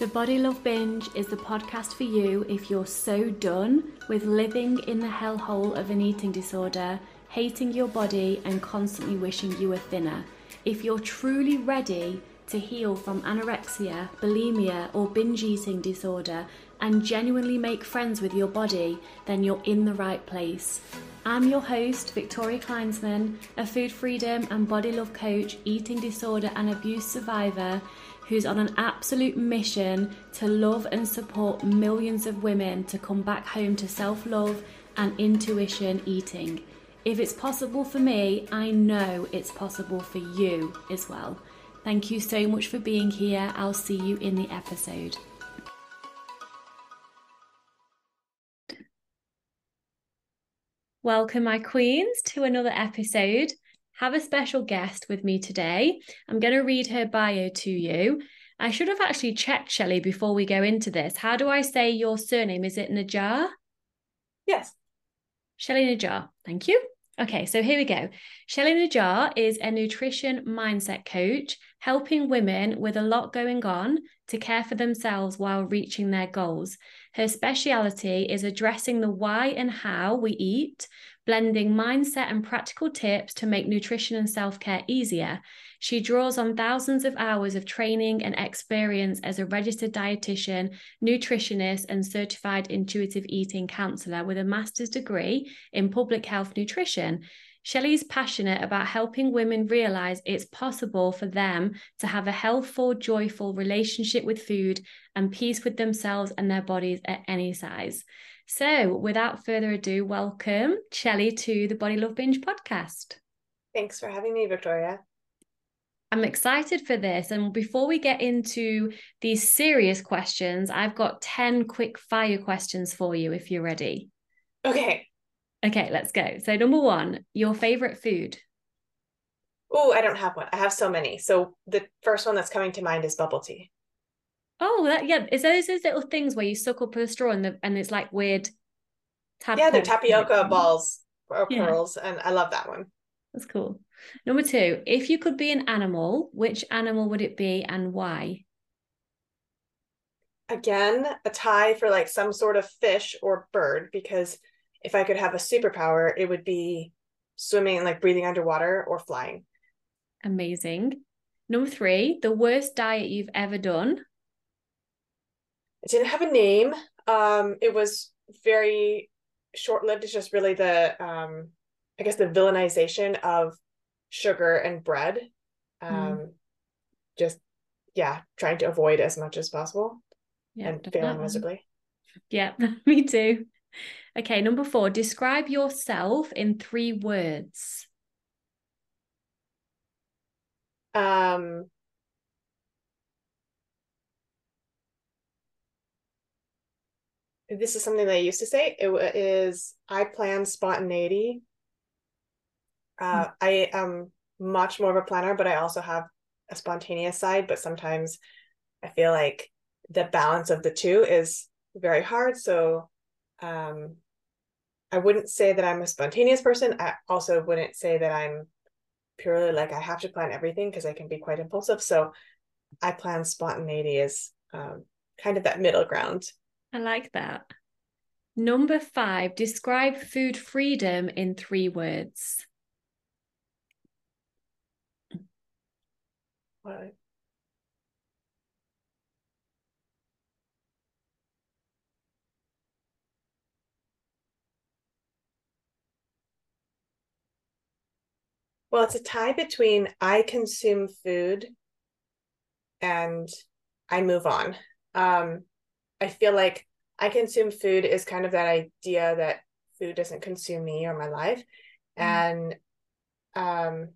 The Body Love Binge is the podcast for you if you're so done with living in the hellhole of an eating disorder, hating your body, and constantly wishing you were thinner. If you're truly ready to heal from anorexia, bulimia, or binge eating disorder and genuinely make friends with your body, then you're in the right place. I'm your host, Victoria Kleinsman, a food freedom and body love coach, eating disorder and abuse survivor who's on an absolute mission to love and support millions of women to come back home to self love and intuition eating. If it's possible for me, I know it's possible for you as well. Thank you so much for being here. I'll see you in the episode. Welcome, my queens, to another episode have a special guest with me today. I'm going to read her bio to you. I should have actually checked, Shelly, before we go into this. How do I say your surname? Is it Najjar? Yes. Shelly Najjar. Thank you. Okay, so here we go. Shelly Najjar is a nutrition mindset coach, helping women with a lot going on to care for themselves while reaching their goals. Her speciality is addressing the why and how we eat, blending mindset and practical tips to make nutrition and self care easier. She draws on thousands of hours of training and experience as a registered dietitian, nutritionist, and certified intuitive eating counselor with a master's degree in public health nutrition. Shelly's passionate about helping women realize it's possible for them to have a healthful, joyful relationship with food and peace with themselves and their bodies at any size. So, without further ado, welcome Shelly to the Body Love Binge podcast. Thanks for having me, Victoria. I'm excited for this. And before we get into these serious questions, I've got 10 quick fire questions for you if you're ready. Okay. Okay, let's go. So, number one, your favorite food? Oh, I don't have one. I have so many. So, the first one that's coming to mind is bubble tea. Oh, that, yeah. It's those those little things where you suck up a straw and the, and it's like weird? Yeah, they're tapioca balls or yeah. pearls, and I love that one. That's cool. Number two, if you could be an animal, which animal would it be and why? Again, a tie for like some sort of fish or bird, because if I could have a superpower, it would be swimming, like breathing underwater or flying. Amazing. Number three, the worst diet you've ever done. It didn't have a name. Um, it was very short lived. It's just really the, um, I guess, the villainization of sugar and bread. Hmm. Um, mm. Just, yeah, trying to avoid as much as possible yeah, and failing miserably. Yeah, me too. Okay, number four, describe yourself in three words. Um, this is something that I used to say. It is I plan spontaneity. Uh, mm. I am much more of a planner, but I also have a spontaneous side. But sometimes I feel like the balance of the two is very hard. So um, I wouldn't say that I'm a spontaneous person. I also wouldn't say that I'm purely like I have to plan everything because I can be quite impulsive. So I plan spontaneity as um, kind of that middle ground. I like that. Number five, describe food freedom in three words. Well, it's a tie between I consume food and I move on. Um, I feel like I consume food is kind of that idea that food doesn't consume me or my life. Mm. And um,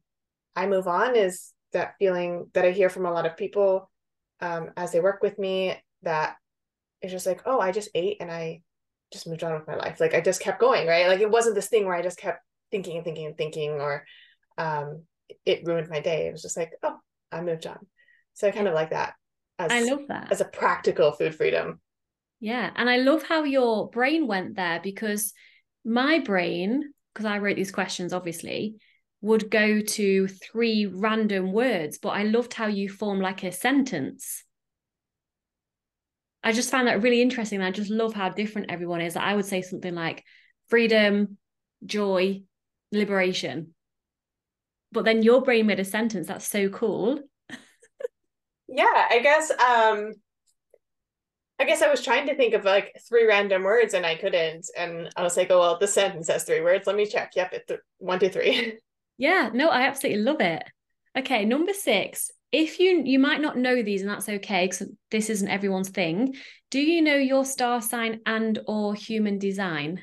I move on is that feeling that I hear from a lot of people um, as they work with me that it's just like, oh, I just ate and I just moved on with my life. Like I just kept going, right? Like it wasn't this thing where I just kept thinking and thinking and thinking or um, it ruined my day. It was just like, oh, I moved on. So I kind of like that. As, I love that as a practical food freedom. Yeah. And I love how your brain went there because my brain, because I wrote these questions, obviously, would go to three random words, but I loved how you form like a sentence. I just found that really interesting. I just love how different everyone is. I would say something like freedom, joy, liberation. But then your brain made a sentence that's so cool. yeah, I guess um I guess I was trying to think of like three random words and I couldn't. And I was like, oh, well, the sentence has three words. Let me check. Yep, it's th- one, two, three. Yeah, no, I absolutely love it. Okay, number six. If you you might not know these, and that's okay because this isn't everyone's thing. Do you know your star sign and or human design?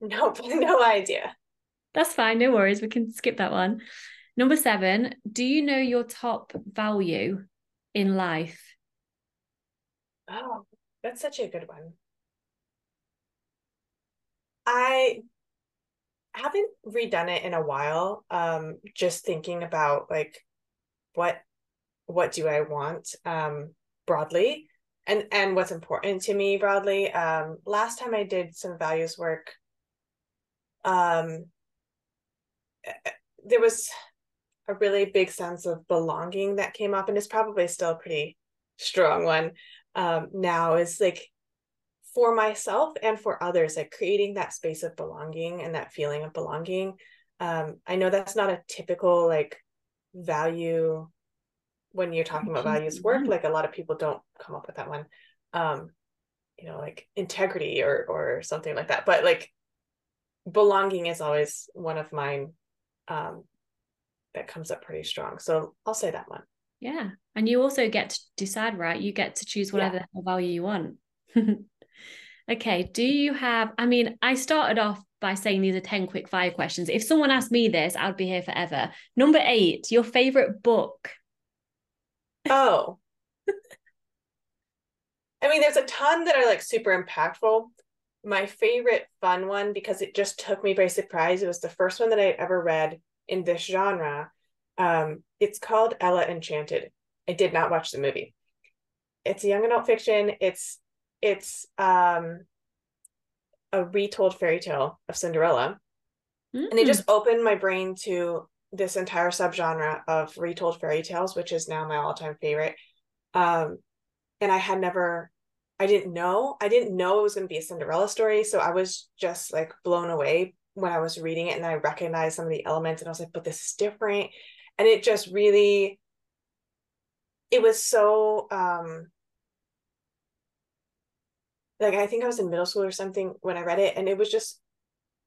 Nope, no idea. That's fine, no worries. We can skip that one. Number seven, do you know your top value in life? Oh, that's such a good one. I haven't redone it in a while. Um, just thinking about like what what do I want um broadly and and what's important to me broadly. Um, last time I did some values work, um, there was a really big sense of belonging that came up, and it's probably still a pretty strong one um, now is like for myself and for others like creating that space of belonging and that feeling of belonging. Um, i know that's not a typical like value when you're talking about values. Work like a lot of people don't come up with that one. Um, you know like integrity or or something like that. But like belonging is always one of mine um, that comes up pretty strong. So i'll say that one yeah. And you also get to decide, right? You get to choose whatever yeah. value you want. okay. Do you have, I mean, I started off by saying these are 10 quick fire questions. If someone asked me this, I'd be here forever. Number eight, your favorite book. Oh. I mean, there's a ton that are like super impactful. My favorite fun one, because it just took me by surprise, it was the first one that I had ever read in this genre, um, it's called Ella Enchanted. I did not watch the movie. It's a young adult fiction. It's it's um a retold fairy tale of Cinderella. Mm. And it just opened my brain to this entire subgenre of retold fairy tales, which is now my all-time favorite. Um, and I had never I didn't know. I didn't know it was going to be a Cinderella story. So I was just like blown away when I was reading it and I recognized some of the elements and I was like, but this is different and it just really it was so um like I think I was in middle school or something when I read it and it was just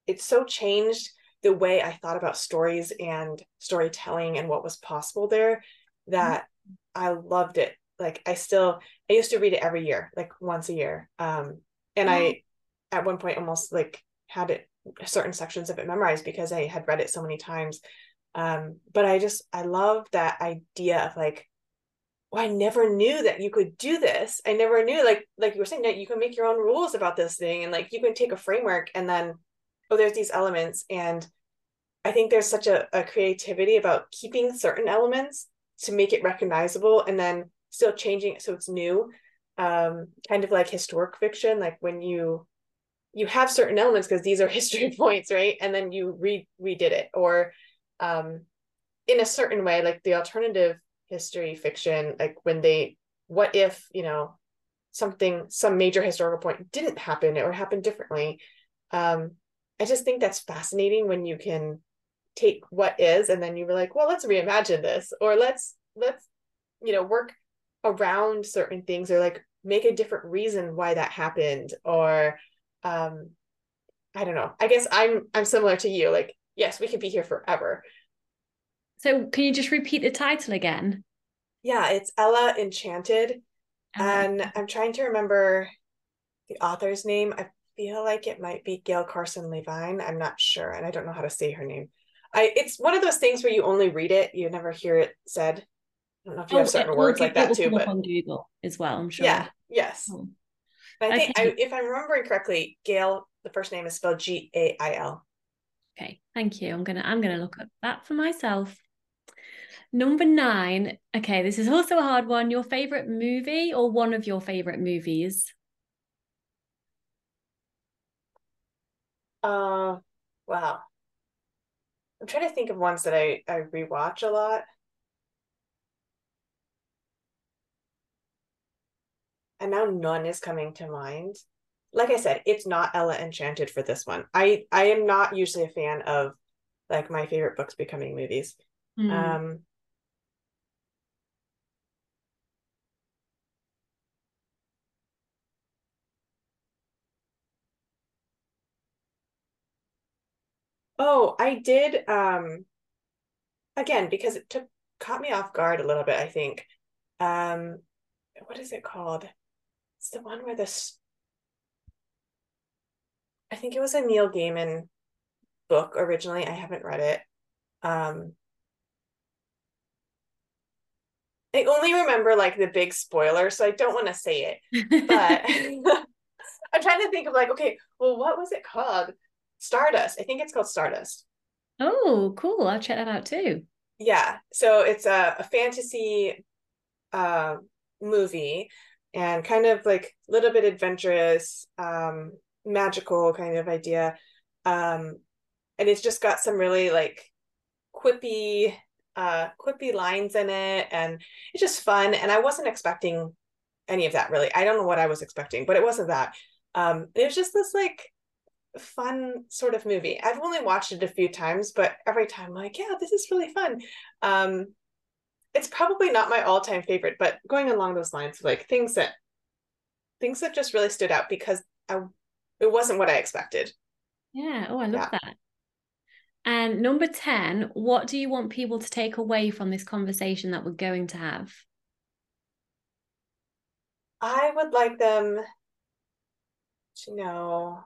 it so changed the way I thought about stories and storytelling and what was possible there that mm-hmm. I loved it. Like I still I used to read it every year, like once a year. Um and mm-hmm. I at one point almost like had it certain sections of it memorized because I had read it so many times um but i just i love that idea of like oh, i never knew that you could do this. I never knew like like you were saying that you can make your own rules about this thing and like you can take a framework and then oh there's these elements. And i think there's such a, a creativity about keeping certain elements to make it recognizable and then still changing it so it's new. Um kind of like historic fiction like when you you have certain elements because these are history points right? And then you re redid it. Or um in a certain way like the alternative history fiction like when they what if you know something some major historical point didn't happen or happened differently. Um i just think that's fascinating when you can take what is and then you were like well let's reimagine this or let's let's you know work around certain things or like make a different reason why that happened or um i don't know. I guess i'm i'm similar to you like yes, we could be here forever. So can you just repeat the title again? Yeah, it's Ella Enchanted. And I'm trying to remember the author's name. I feel like it might be Gail Carson Levine. I'm not sure, and I don't know how to say her name. I it's one of those things where you only read it, you never hear it said. I don't know if you oh, have certain words like that too, but on Google as well, I'm sure. Yeah, yes. Oh. I think okay. I, if I'm remembering correctly, Gail, the first name is spelled G A I L. Okay, thank you. I'm gonna I'm gonna look at that for myself. Number nine. Okay, this is also a hard one. Your favorite movie or one of your favorite movies? Uh, wow. I'm trying to think of ones that I I rewatch a lot. and now none is coming to mind. Like I said, it's not Ella Enchanted for this one. I I am not usually a fan of like my favorite books becoming movies. Mm. Um Oh, I did um again because it took caught me off guard a little bit, I think. Um what is it called? It's the one where this I think it was a Neil Gaiman book originally. I haven't read it. Um I only remember like the big spoiler, so I don't want to say it. But I'm trying to think of like, okay, well, what was it called? Stardust. I think it's called Stardust. Oh, cool. I'll check that out too. Yeah. So it's a, a fantasy uh, movie and kind of like a little bit adventurous, um, magical kind of idea. Um, and it's just got some really like quippy, uh, quippy lines in it, and it's just fun. And I wasn't expecting any of that really. I don't know what I was expecting, but it wasn't that. Um, it was just this like fun sort of movie. I've only watched it a few times, but every time I'm like, yeah, this is really fun. Um, it's probably not my all-time favorite, but going along those lines, like things that things that just really stood out because I it wasn't what I expected. Yeah. Oh, I love yeah. that. And number 10, what do you want people to take away from this conversation that we're going to have? I would like them to know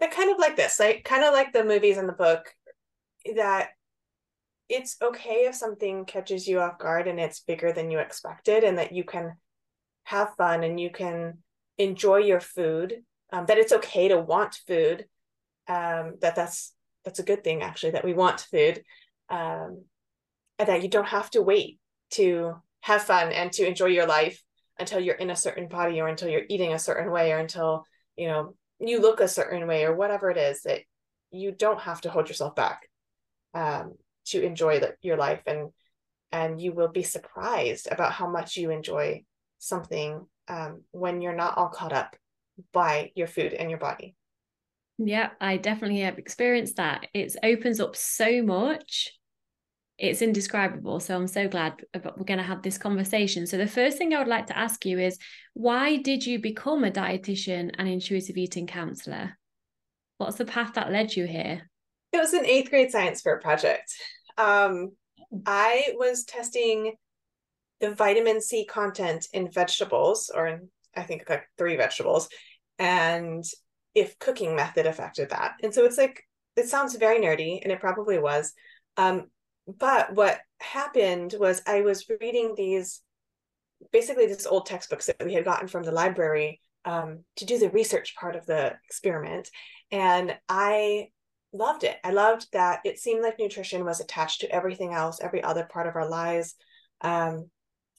that kind of like this, like kind of like the movies and the book, that it's okay if something catches you off guard and it's bigger than you expected, and that you can have fun and you can enjoy your food. Um, that it's okay to want food. Um, that that's that's a good thing actually that we want food, um, and that you don't have to wait to have fun and to enjoy your life until you're in a certain body or until you're eating a certain way or until you know you look a certain way or whatever it is that you don't have to hold yourself back um, to enjoy the, your life and and you will be surprised about how much you enjoy something um, when you're not all caught up by your food and your body yeah i definitely have experienced that it opens up so much it's indescribable. So I'm so glad we're going to have this conversation. So the first thing I would like to ask you is why did you become a dietitian and intuitive eating counselor? What's the path that led you here? It was an eighth grade science fair project. Um, I was testing the vitamin C content in vegetables, or in, I think like three vegetables, and if cooking method affected that. And so it's like, it sounds very nerdy, and it probably was. Um, but what happened was I was reading these basically these old textbooks that we had gotten from the library um, to do the research part of the experiment. And I loved it. I loved that it seemed like nutrition was attached to everything else, every other part of our lives. Um,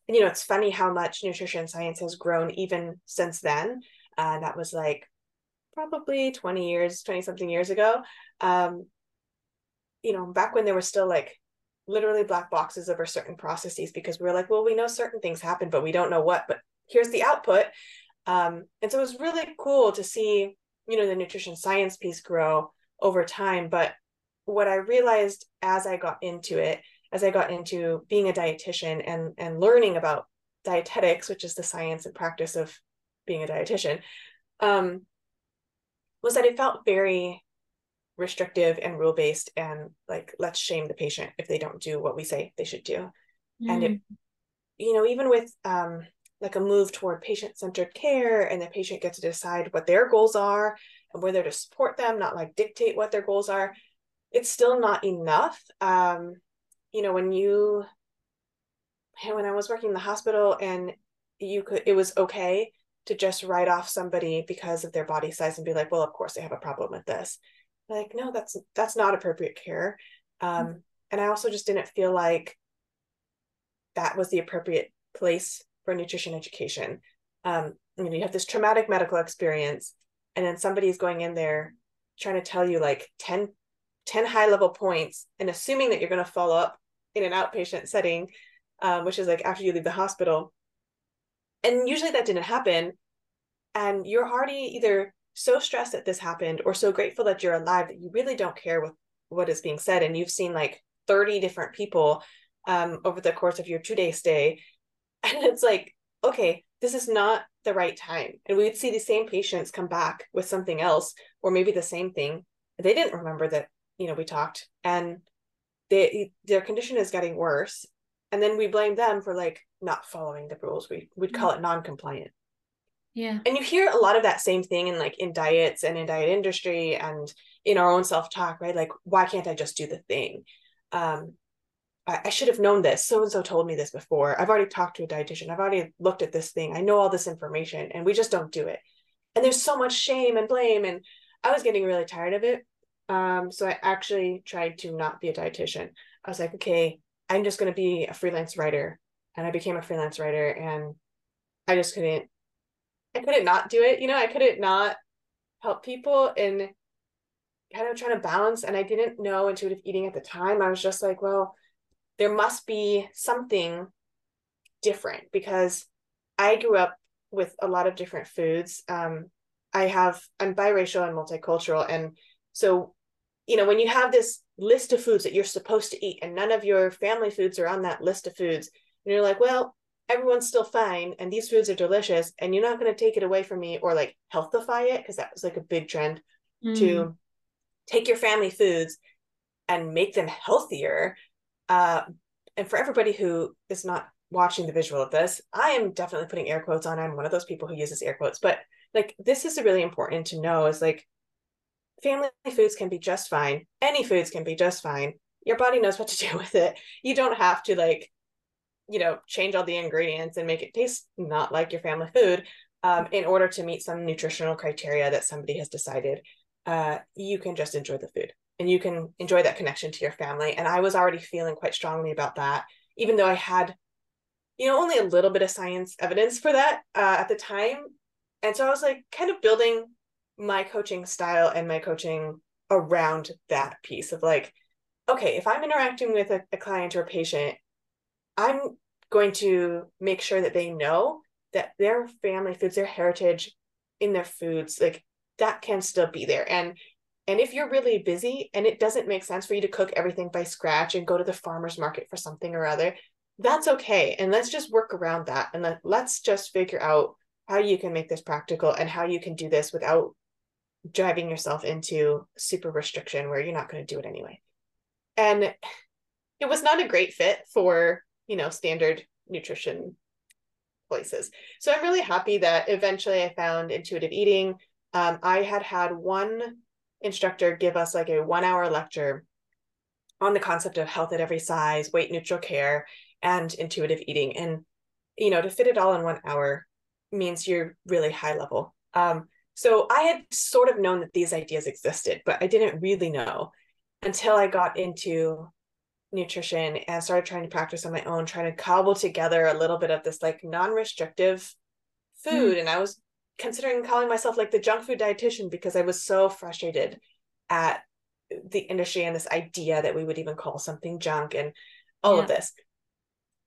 you know, it's funny how much nutrition science has grown even since then. Uh, that was like probably 20 years, 20 something years ago. Um, you know, back when there were still like literally black boxes over certain processes because we are like, well, we know certain things happen, but we don't know what, but here's the output. Um, and so it was really cool to see, you know, the nutrition science piece grow over time. But what I realized as I got into it, as I got into being a dietitian and and learning about dietetics, which is the science and practice of being a dietitian, um, was that it felt very restrictive and rule based and like let's shame the patient if they don't do what we say they should do mm. and it you know even with um like a move toward patient centered care and the patient gets to decide what their goals are and we're there to support them not like dictate what their goals are it's still not enough um you know when you when i was working in the hospital and you could it was okay to just write off somebody because of their body size and be like well of course they have a problem with this. Like no that's that's not appropriate care. Um, mm-hmm. and i also just didn't feel like that was the appropriate place for nutrition education. Um, you know you have this traumatic medical experience and then somebody's going in there trying to tell you like 10 10 high level points and assuming that you're going to follow up in an outpatient setting um, which is like after you leave the hospital. And usually that didn't happen. And you're already either so stressed that this happened or so grateful that you're alive that you really don't care what what is being said. And you've seen like 30 different people um, over the course of your two day stay. And it's like okay this is not the right time. And we would see the same patients come back with something else or maybe the same thing. They didn't remember that you know we talked. And they their condition is getting worse and then we blame them for like not following the rules. We would call it non-compliant. Yeah. And you hear a lot of that same thing in like in diets and in diet industry and in our own self-talk right? Like why can't i just do the thing? Um I, I should have known this. So and so told me this before. I've already talked to a dietitian. I've already looked at this thing. I know all this information and we just don't do it. And there's so much shame and blame and i was getting really tired of it um so i actually tried to not be a dietitian i was like okay i'm just going to be a freelance writer and i became a freelance writer and i just couldn't I couldn't not do it. You know, I couldn't not help people and kind of trying to balance. And I didn't know intuitive eating at the time. I was just like, well, there must be something different because I grew up with a lot of different foods. Um, I have, I'm biracial and multicultural. And so, you know, when you have this list of foods that you're supposed to eat and none of your family foods are on that list of foods, and you're like, well, everyone's still fine and these foods are delicious and you're not going to take it away from me or like healthify it because that was like a big trend mm. to take your family foods and make them healthier uh, and for everybody who is not watching the visual of this i am definitely putting air quotes on i'm one of those people who uses air quotes but like this is really important to know is like family foods can be just fine. Any foods can be just fine. Your body knows what to do with it. You don't have to like you know change all the ingredients and make it taste not like your family food um, in order to meet some nutritional criteria that somebody has decided uh, you can just enjoy the food and you can enjoy that connection to your family. And i was already feeling quite strongly about that even though i had you know only a little bit of science evidence for that uh, at the time. And so i was like kind of building my coaching style and my coaching around that piece of like okay if i'm interacting with a, a client or a patient i'm going to make sure that they know that their family foods, their heritage in their foods, like that can still be there. And and if you're really busy and it doesn't make sense for you to cook everything by scratch and go to the farmer's market for something or other, that's okay. And let's just work around that. And let, let's just figure out how you can make this practical and how you can do this without driving yourself into super restriction where you're not going to do it anyway. And it was not a great fit for you know standard nutrition places. So i'm really happy that eventually i found intuitive eating. Um, i had had one instructor give us like a one hour lecture on the concept of health at every size weight neutral care and intuitive eating. And you know to fit it all in one hour means you're really high level. Um, so i had sort of known that these ideas existed but i didn't really know until i got into nutrition and started trying to practice on my own, trying to cobble together a little bit of this like non-restrictive food. Mm. And I was considering calling myself like the junk food dietitian because I was so frustrated at the industry and this idea that we would even call something junk and all yeah. of this.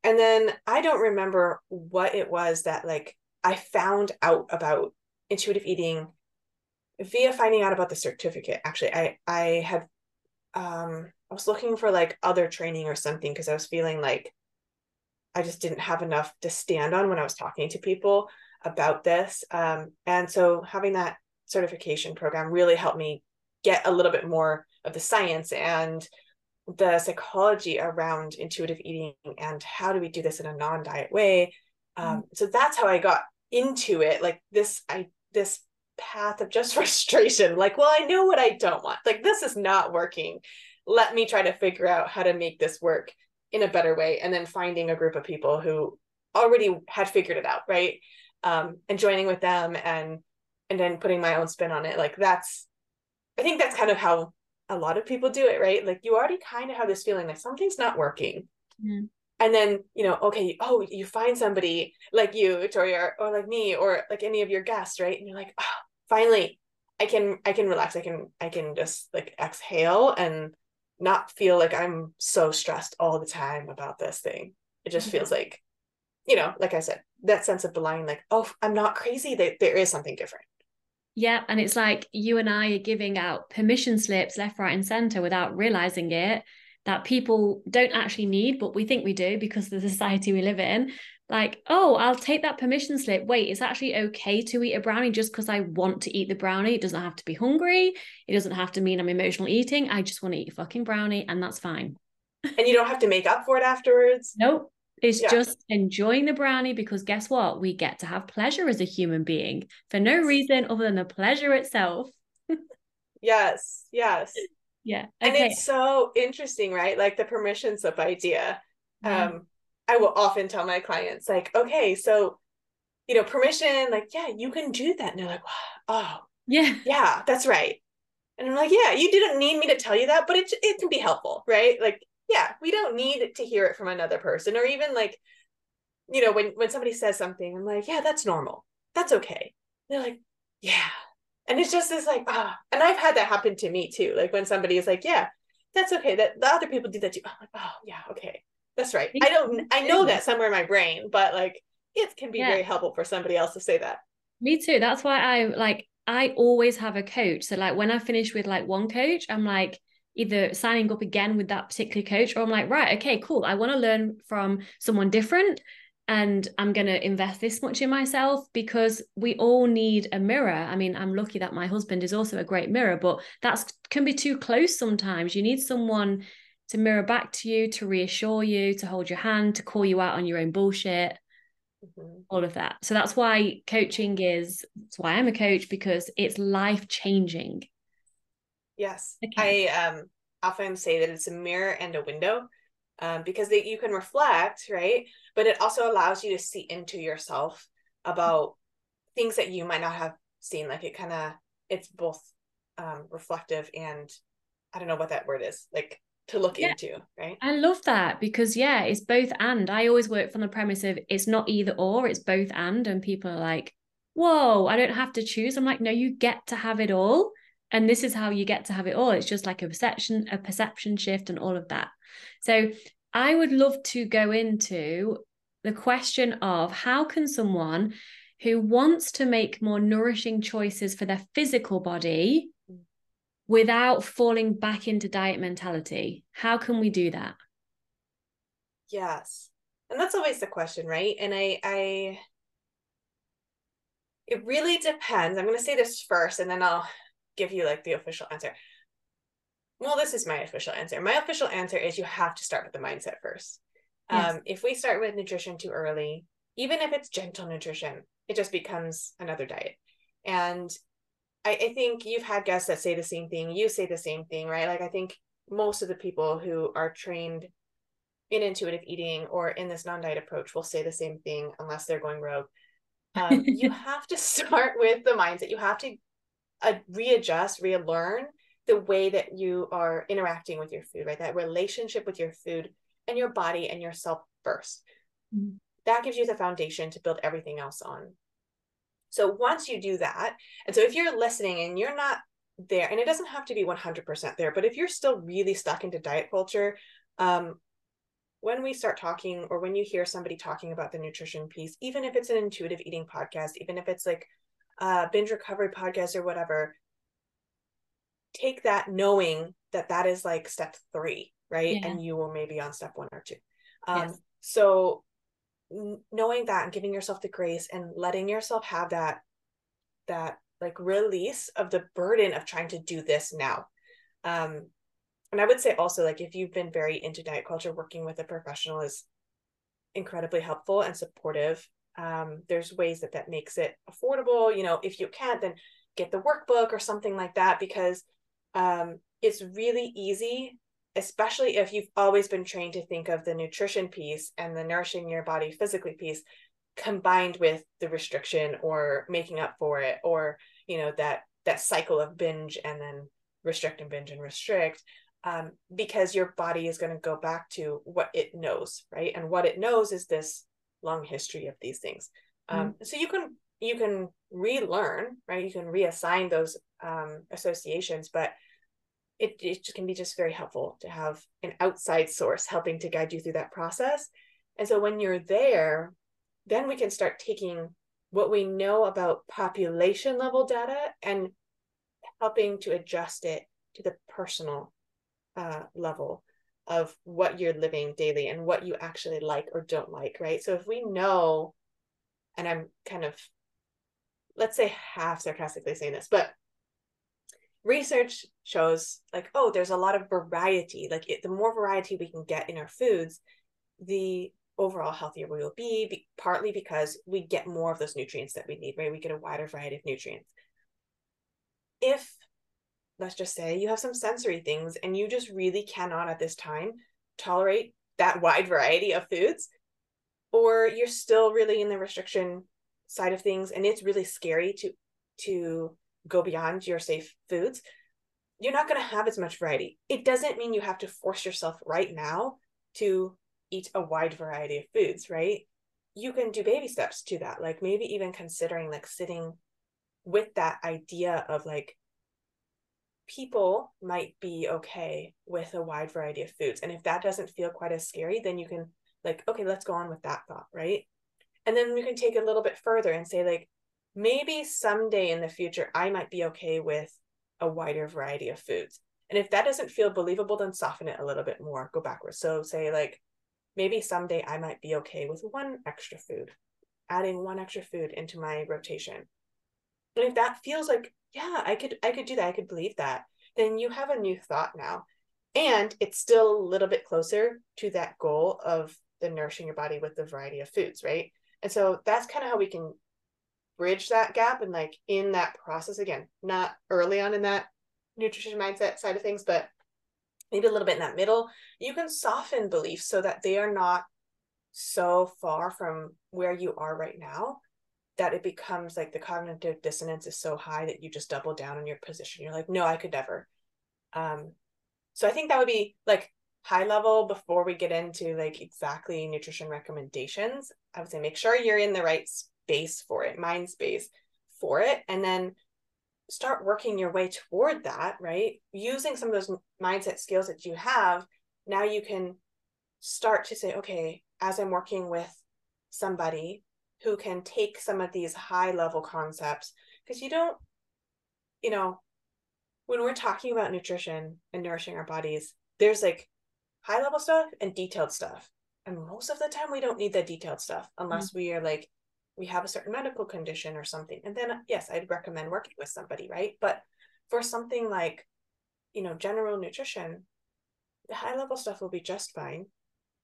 And then I don't remember what it was that like I found out about intuitive eating via finding out about the certificate. Actually, I I had um I was looking for like other training or something because I was feeling like I just didn't have enough to stand on when I was talking to people about this. Um, and so having that certification program really helped me get a little bit more of the science and the psychology around intuitive eating and how do we do this in a non-diet way. Um, mm-hmm. So that's how I got into it. Like this, I this path of just frustration. Like, well, I know what I don't want. Like this is not working let me try to figure out how to make this work in a better way and then finding a group of people who already had figured it out right um, and joining with them and and then putting my own spin on it like that's i think that's kind of how a lot of people do it right like you already kind of have this feeling like something's not working mm-hmm. And then you know okay oh you find somebody like you victoria or, or like me or like any of your guests right and you're like oh, finally i can i can relax i can i can just like exhale and not feel like I'm so stressed all the time about this thing. It just mm-hmm. feels like you know, like I said, that sense of belonging, like, oh, I'm not crazy. That there is something different. Yeah. And it's like you and I are giving out permission slips left, right, and center without realizing it that people don't actually need, but we think we do because of the society we live in. Like, oh, I'll take that permission slip. Wait, it's actually okay to eat a brownie just because I want to eat the brownie. It doesn't have to be hungry. It doesn't have to mean I'm emotional eating. I just want to eat a fucking brownie, and that's fine. And you don't have to make up for it afterwards. Nope. It's yeah. just enjoying the brownie because guess what? We get to have pleasure as a human being for no reason other than the pleasure itself. yes, yes. Yeah. Okay. And it's so interesting, right? Like the permission slip idea. Yeah. Um, I will often tell my clients, like, okay, so you know, permission, like, yeah, you can do that. And they're like, oh, yeah, yeah, that's right. And I'm like, yeah, you didn't need me to tell you that, but it it can be helpful, right? Like, yeah, we don't need to hear it from another person, or even like, you know, when when somebody says something, I'm like, yeah, that's normal, that's okay. they're like, yeah, and it's just this like ah, and I've had that happen to me too. Like when somebody is like, yeah, that's okay. That the other people do that too. I'm like, oh yeah, okay, that's right. I don't, I know that somewhere in my brain, but like it can be yeah. very helpful for somebody else to say that. Me too. That's why I like. I always have a coach. So like when I finish with like one coach, I'm like either signing up again with that particular coach, or I'm like, right, okay, cool. I want to learn from someone different and I'm going to invest this much in myself because we all need a mirror. I mean, I'm lucky that my husband is also a great mirror, but that can be too close sometimes. You need someone to mirror back to you, to reassure you, to hold your hand, to call you out on your own bullshit, mm-hmm. all of that. So that's why coaching is, that's why I'm a coach because it's life changing. Yes. Okay. I um, often say that it's a mirror and a window um, because they, you can reflect, right? But it also allows you to see into yourself about things that you might not have seen. Like it kind of, it's both um, reflective and I don't know what that word is, like to look yeah. into, right? I love that because yeah, it's both and. I always work from the premise of it's not either or, it's both and. And people are like, whoa, I don't have to choose. I'm like, no, you get to have it all. And this is how you get to have it all. It's just like a perception, a perception shift and all of that. So I would love to go into the question of how can someone who wants to make more nourishing choices for their physical body without falling back into diet mentality, how can we do that? Yes. And that's always the question, right? And I I it really depends. I'm going to say this first and then I'll give you like the official answer well, this is my official answer. My official answer is you have to start with the mindset first. Yes. Um, if we start with nutrition too early, even if it's gentle nutrition, it just becomes another diet. And I, I think you've had guests that say the same thing. You say the same thing, right? Like I think most of the people who are trained in intuitive eating or in this non-diet approach will say the same thing unless they're going rogue. Um, you have to start with the mindset. You have to uh, readjust, relearn the way that you are interacting with your food, right? That relationship with your food and your body and yourself 1st mm-hmm. That gives you the foundation to build everything else on. So once you do that, and so if you're listening and you're not there, and it doesn't have to be 100% there, but if you're still really stuck into diet culture, um, when we start talking or when you hear somebody talking about the nutrition piece, even if it's an intuitive eating podcast, even if it's like a binge recovery podcast or whatever, take that knowing that that is like step three right yeah. and you will maybe on step one or two um yes. so knowing that and giving yourself the grace and letting yourself have that that like release of the burden of trying to do this now um and i would say also like if you've been very into diet culture working with a professional is incredibly helpful and supportive um there's ways that that makes it affordable you know if you can't then get the workbook or something like that because um, it's really easy, especially if you've always been trained to think of the nutrition piece and the nourishing your body physically piece combined with the restriction or making up for it or you know that that cycle of binge and then restrict and binge and restrict um, because your body is going to go back to what it knows right? And what it knows is this long history of these things. Um, mm-hmm. so you can you can relearn right? You can reassign those um, associations but it, it can be just very helpful to have an outside source helping to guide you through that process. And so when you're there then we can start taking what we know about population level data and helping to adjust it to the personal uh, level of what you're living daily and what you actually like or don't like, right? So if we know, and I'm kind of, let's say half sarcastically saying this, but research shows like, oh, there's a lot of variety. Like it, the more variety we can get in our foods, the overall healthier we will be, be, partly because we get more of those nutrients that we need, right? We get a wider variety of nutrients. If let's just say you have some sensory things and you just really cannot at this time tolerate that wide variety of foods or you're still really in the restriction side of things and it's really scary to to go beyond your safe foods you're not going to have as much variety. It doesn't mean you have to force yourself right now to eat a wide variety of foods right? You can do baby steps to that like maybe even considering like sitting with that idea of like people might be okay with a wide variety of foods. And if that doesn't feel quite as scary, then you can like, okay, let's go on with that thought, right? And then we can take it a little bit further and say, like, maybe someday in the future, I might be okay with a wider variety of foods. And if that doesn't feel believable, then soften it a little bit more, go backwards. So say, like, maybe someday I might be okay with one extra food, adding one extra food into my rotation. And if that feels like yeah i could i could do that i could believe that then you have a new thought now. And it's still a little bit closer to that goal of the nourishing your body with the variety of foods right? And so that's kind of how we can bridge that gap and like in that process again not early on in that nutrition mindset side of things but maybe a little bit in that middle you can soften beliefs so that they are not so far from where you are right now that it becomes like the cognitive dissonance is so high that you just double down on your position. You're like, no, I could never. Um, so I think that would be like high level before we get into like exactly nutrition recommendations. I would say make sure you're in the right space for it, mind space for it, and then start working your way toward that, right? Using some of those mindset skills that you have, now you can start to say, okay, as I'm working with somebody who can take some of these high level concepts because you don't you know when we're talking about nutrition and nourishing our bodies there's like high level stuff and detailed stuff. And most of the time we don't need the detailed stuff unless mm-hmm. we are like we have a certain medical condition or something. And then yes i'd recommend working with somebody right? But for something like you know general nutrition the high level stuff will be just fine.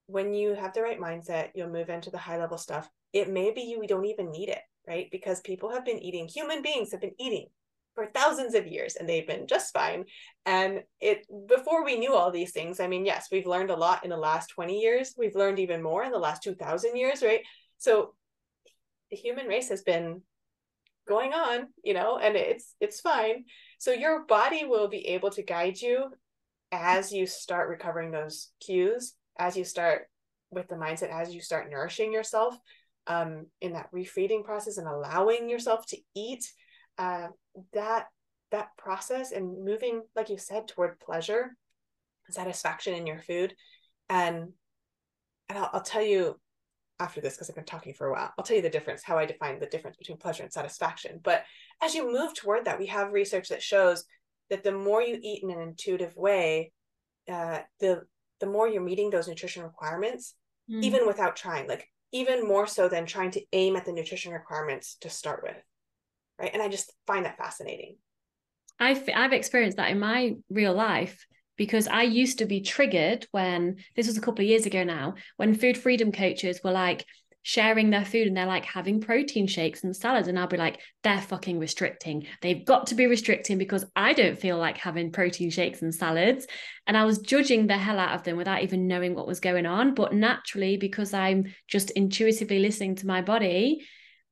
When you have the right mindset you'll move into the high level stuff it may be you don't even need it, right? Because people have been eating, human beings have been eating for thousands of years and they've been just fine. And it before we knew all these things, I mean, yes, we've learned a lot in the last 20 years. We've learned even more in the last 2000 years, right? So the human race has been going on, you know, and it's it's fine. So your body will be able to guide you as you start recovering those cues, as you start with the mindset, as you start nourishing yourself um, in that refeeding process and allowing yourself to eat uh, that that process and moving like you said toward pleasure satisfaction in your food and and I'll, I'll tell you after this because I've been talking for a while. I'll tell you the difference, how I define the difference between pleasure and satisfaction. But as you move toward that, we have research that shows that the more you eat in an intuitive way, uh, the the more you're meeting those nutrition requirements, mm. even without trying. Like even more so than trying to aim at the nutrition requirements to start with right? And i just find that fascinating. I've i've experienced that in my real life because I used to be triggered when this was a couple of years ago now, when food freedom coaches were like, sharing their food and they're like having protein shakes and salads. And I'll be like, they're fucking restricting. They've got to be restricting because I don't feel like having protein shakes and salads. And I was judging the hell out of them without even knowing what was going on. But naturally, because I'm just intuitively listening to my body,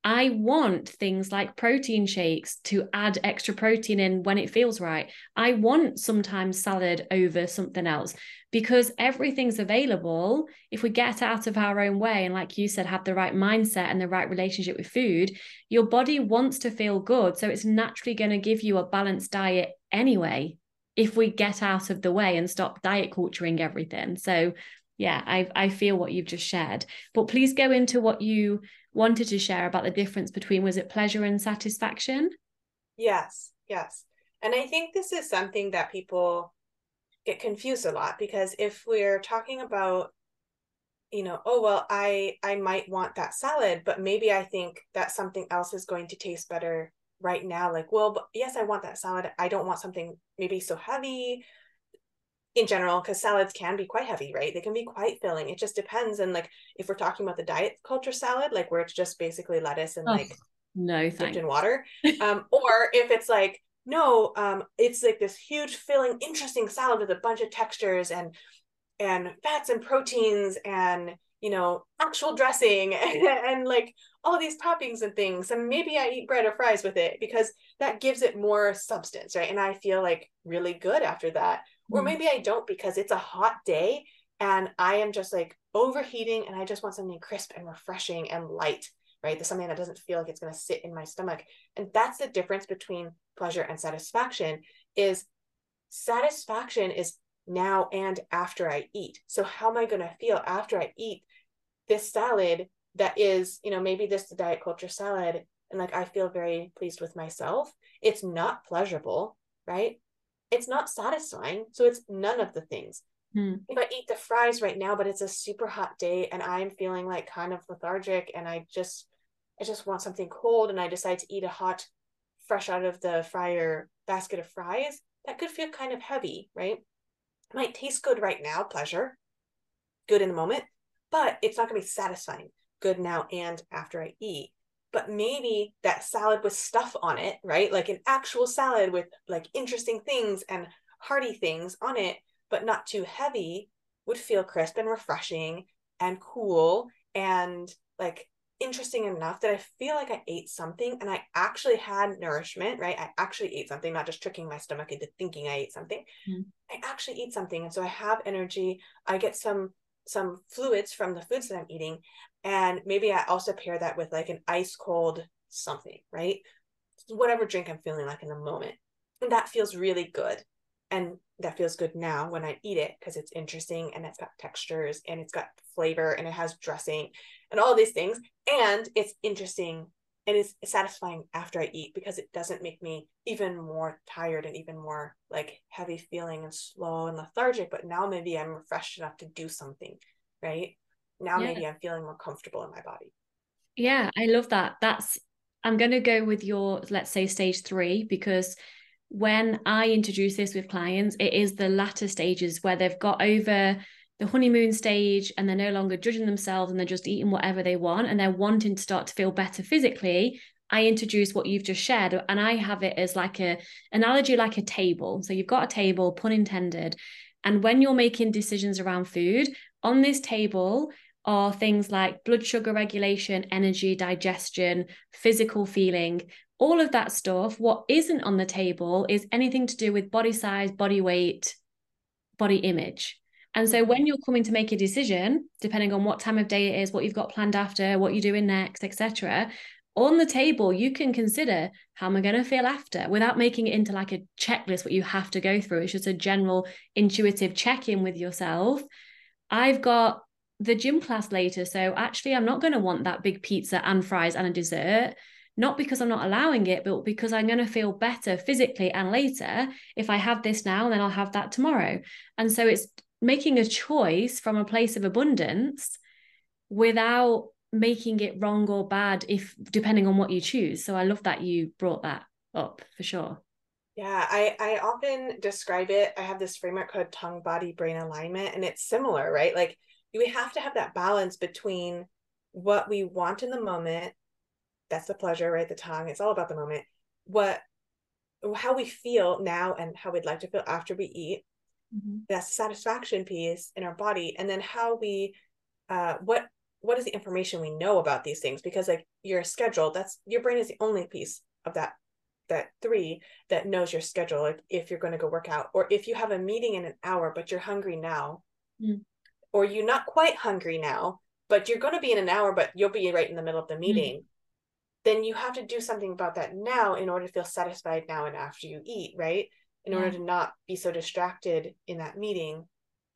I want things like protein shakes to add extra protein in when it feels right. I want sometimes salad over something else because everything's available if we get out of our own way and like you said have the right mindset and the right relationship with food your body wants to feel good. So it's naturally going to give you a balanced diet anyway if we get out of the way and stop diet culturing everything. So yeah i i feel what you've just shared. But please go into what you wanted to share about the difference between was it pleasure and satisfaction? Yes, yes. And I think this is something that people get confused a lot because if we're talking about you know oh well i i might want that salad but maybe i think that something else is going to taste better right now like well yes i want that salad i don't want something maybe so heavy in general because salads can be quite heavy right they can be quite filling it just depends and like if we're talking about the diet culture salad like where it's just basically lettuce and oh, like no thanks. in water um or if it's like no um it's like this huge filling interesting salad with a bunch of textures and and fats and proteins and you know actual dressing and, and, like all these toppings and things and maybe i eat bread or fries with it because that gives it more substance right and i feel like really good after that. Or mm. maybe i don't because it's a hot day and i am just like overheating and i just want something crisp and refreshing and light right there's something that doesn't feel like it's going to sit in my stomach and that's the difference between pleasure and satisfaction is satisfaction is now and after I eat. So how am I going to feel after I eat this salad that is, you know, maybe this the diet culture salad and like I feel very pleased with myself. It's not pleasurable, right? It's not satisfying. So it's none of the things. Hmm. If I eat the fries right now, but it's a super hot day and I'm feeling like kind of lethargic and I just I just want something cold and I decide to eat a hot fresh out of the fryer basket of fries, that could feel kind of heavy, right? might taste good right now, pleasure, good in the moment, but it's not going to be satisfying, good now and after I eat. But maybe that salad with stuff on it, right? Like an actual salad with like interesting things and hearty things on it, but not too heavy, would feel crisp and refreshing and cool and like interesting enough that I feel like I ate something and I actually had nourishment, right? I actually ate something, not just tricking my stomach into thinking I ate something. Mm. I actually eat something. And so I have energy. I get some some fluids from the foods that I'm eating. And maybe I also pair that with like an ice cold something, right? Whatever drink I'm feeling like in the moment. And that feels really good. And that feels good now when I eat it because it's interesting and it's got textures and it's got flavor and it has dressing and all these things. And it's interesting and it's satisfying after I eat because it doesn't make me even more tired and even more like heavy feeling and slow and lethargic. But now maybe I'm refreshed enough to do something, right? Now yeah. maybe I'm feeling more comfortable in my body. Yeah, I love that. That's, I'm going to go with your, let's say, stage three, because when I introduce this with clients, it is the latter stages where they've got over the honeymoon stage and they're no longer judging themselves and they're just eating whatever they want and they're wanting to start to feel better physically i introduce what you've just shared and i have it as like a analogy like a table so you've got a table pun intended and when you're making decisions around food on this table are things like blood sugar regulation energy digestion physical feeling all of that stuff what isn't on the table is anything to do with body size body weight body image and so when you're coming to make a decision, depending on what time of day it is, what you've got planned after, what you're doing next, etc., on the table you can consider how am I going to feel after without making it into like a checklist what you have to go through. It's just a general intuitive check-in with yourself. I've got the gym class later, so actually I'm not going to want that big pizza and fries and a dessert not because I'm not allowing it, but because I'm going to feel better physically and later. If I have this now, and then I'll have that tomorrow. And so it's making a choice from a place of abundance without making it wrong or bad if depending on what you choose so i love that you brought that up for sure yeah i i often describe it i have this framework called tongue body brain alignment and it's similar right like we have to have that balance between what we want in the moment that's the pleasure right the tongue it's all about the moment what how we feel now and how we'd like to feel after we eat mm-hmm. that satisfaction piece in our body and then how we uh what what is the information we know about these things because like your schedule that's your brain is the only piece of that that three that knows your schedule like if you're going to go work out or if you have a meeting in an hour but you're hungry now mm. Or you're not quite hungry now but you're going to be in an hour but you'll be right in the middle of the mm. meeting mm. then you have to do something about that now in order to feel satisfied now and after you eat right in yeah. order to not be so distracted in that meeting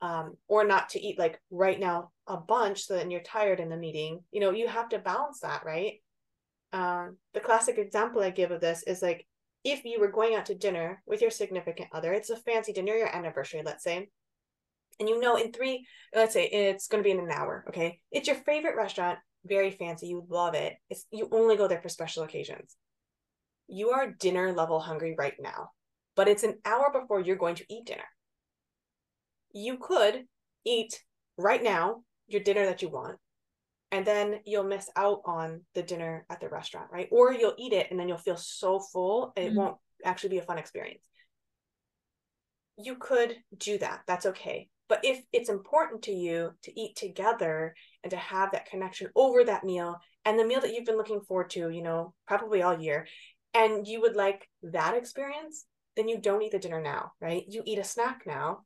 um, or not to eat like right now a bunch so that you're tired in the meeting you know you have to balance that right um, the classic example i give of this is like if you were going out to dinner with your significant other it's a fancy dinner your anniversary let's say and you know in three let's say it's going to be in an hour okay? It's your favorite restaurant very fancy you love it. It's you only go there for special occasions. You are dinner level hungry right now but it's an hour before you're going to eat dinner. You could eat right now your dinner that you want and then you'll miss out on the dinner at the restaurant right? Or you'll eat it and then you'll feel so full it mm won't actually be a fun experience. You could do that. That's okay but if it's important to you to eat together and to have that connection over that meal and the meal that you've been looking forward to you know probably all year and you would like that experience then you don't eat the dinner now right? You eat a snack now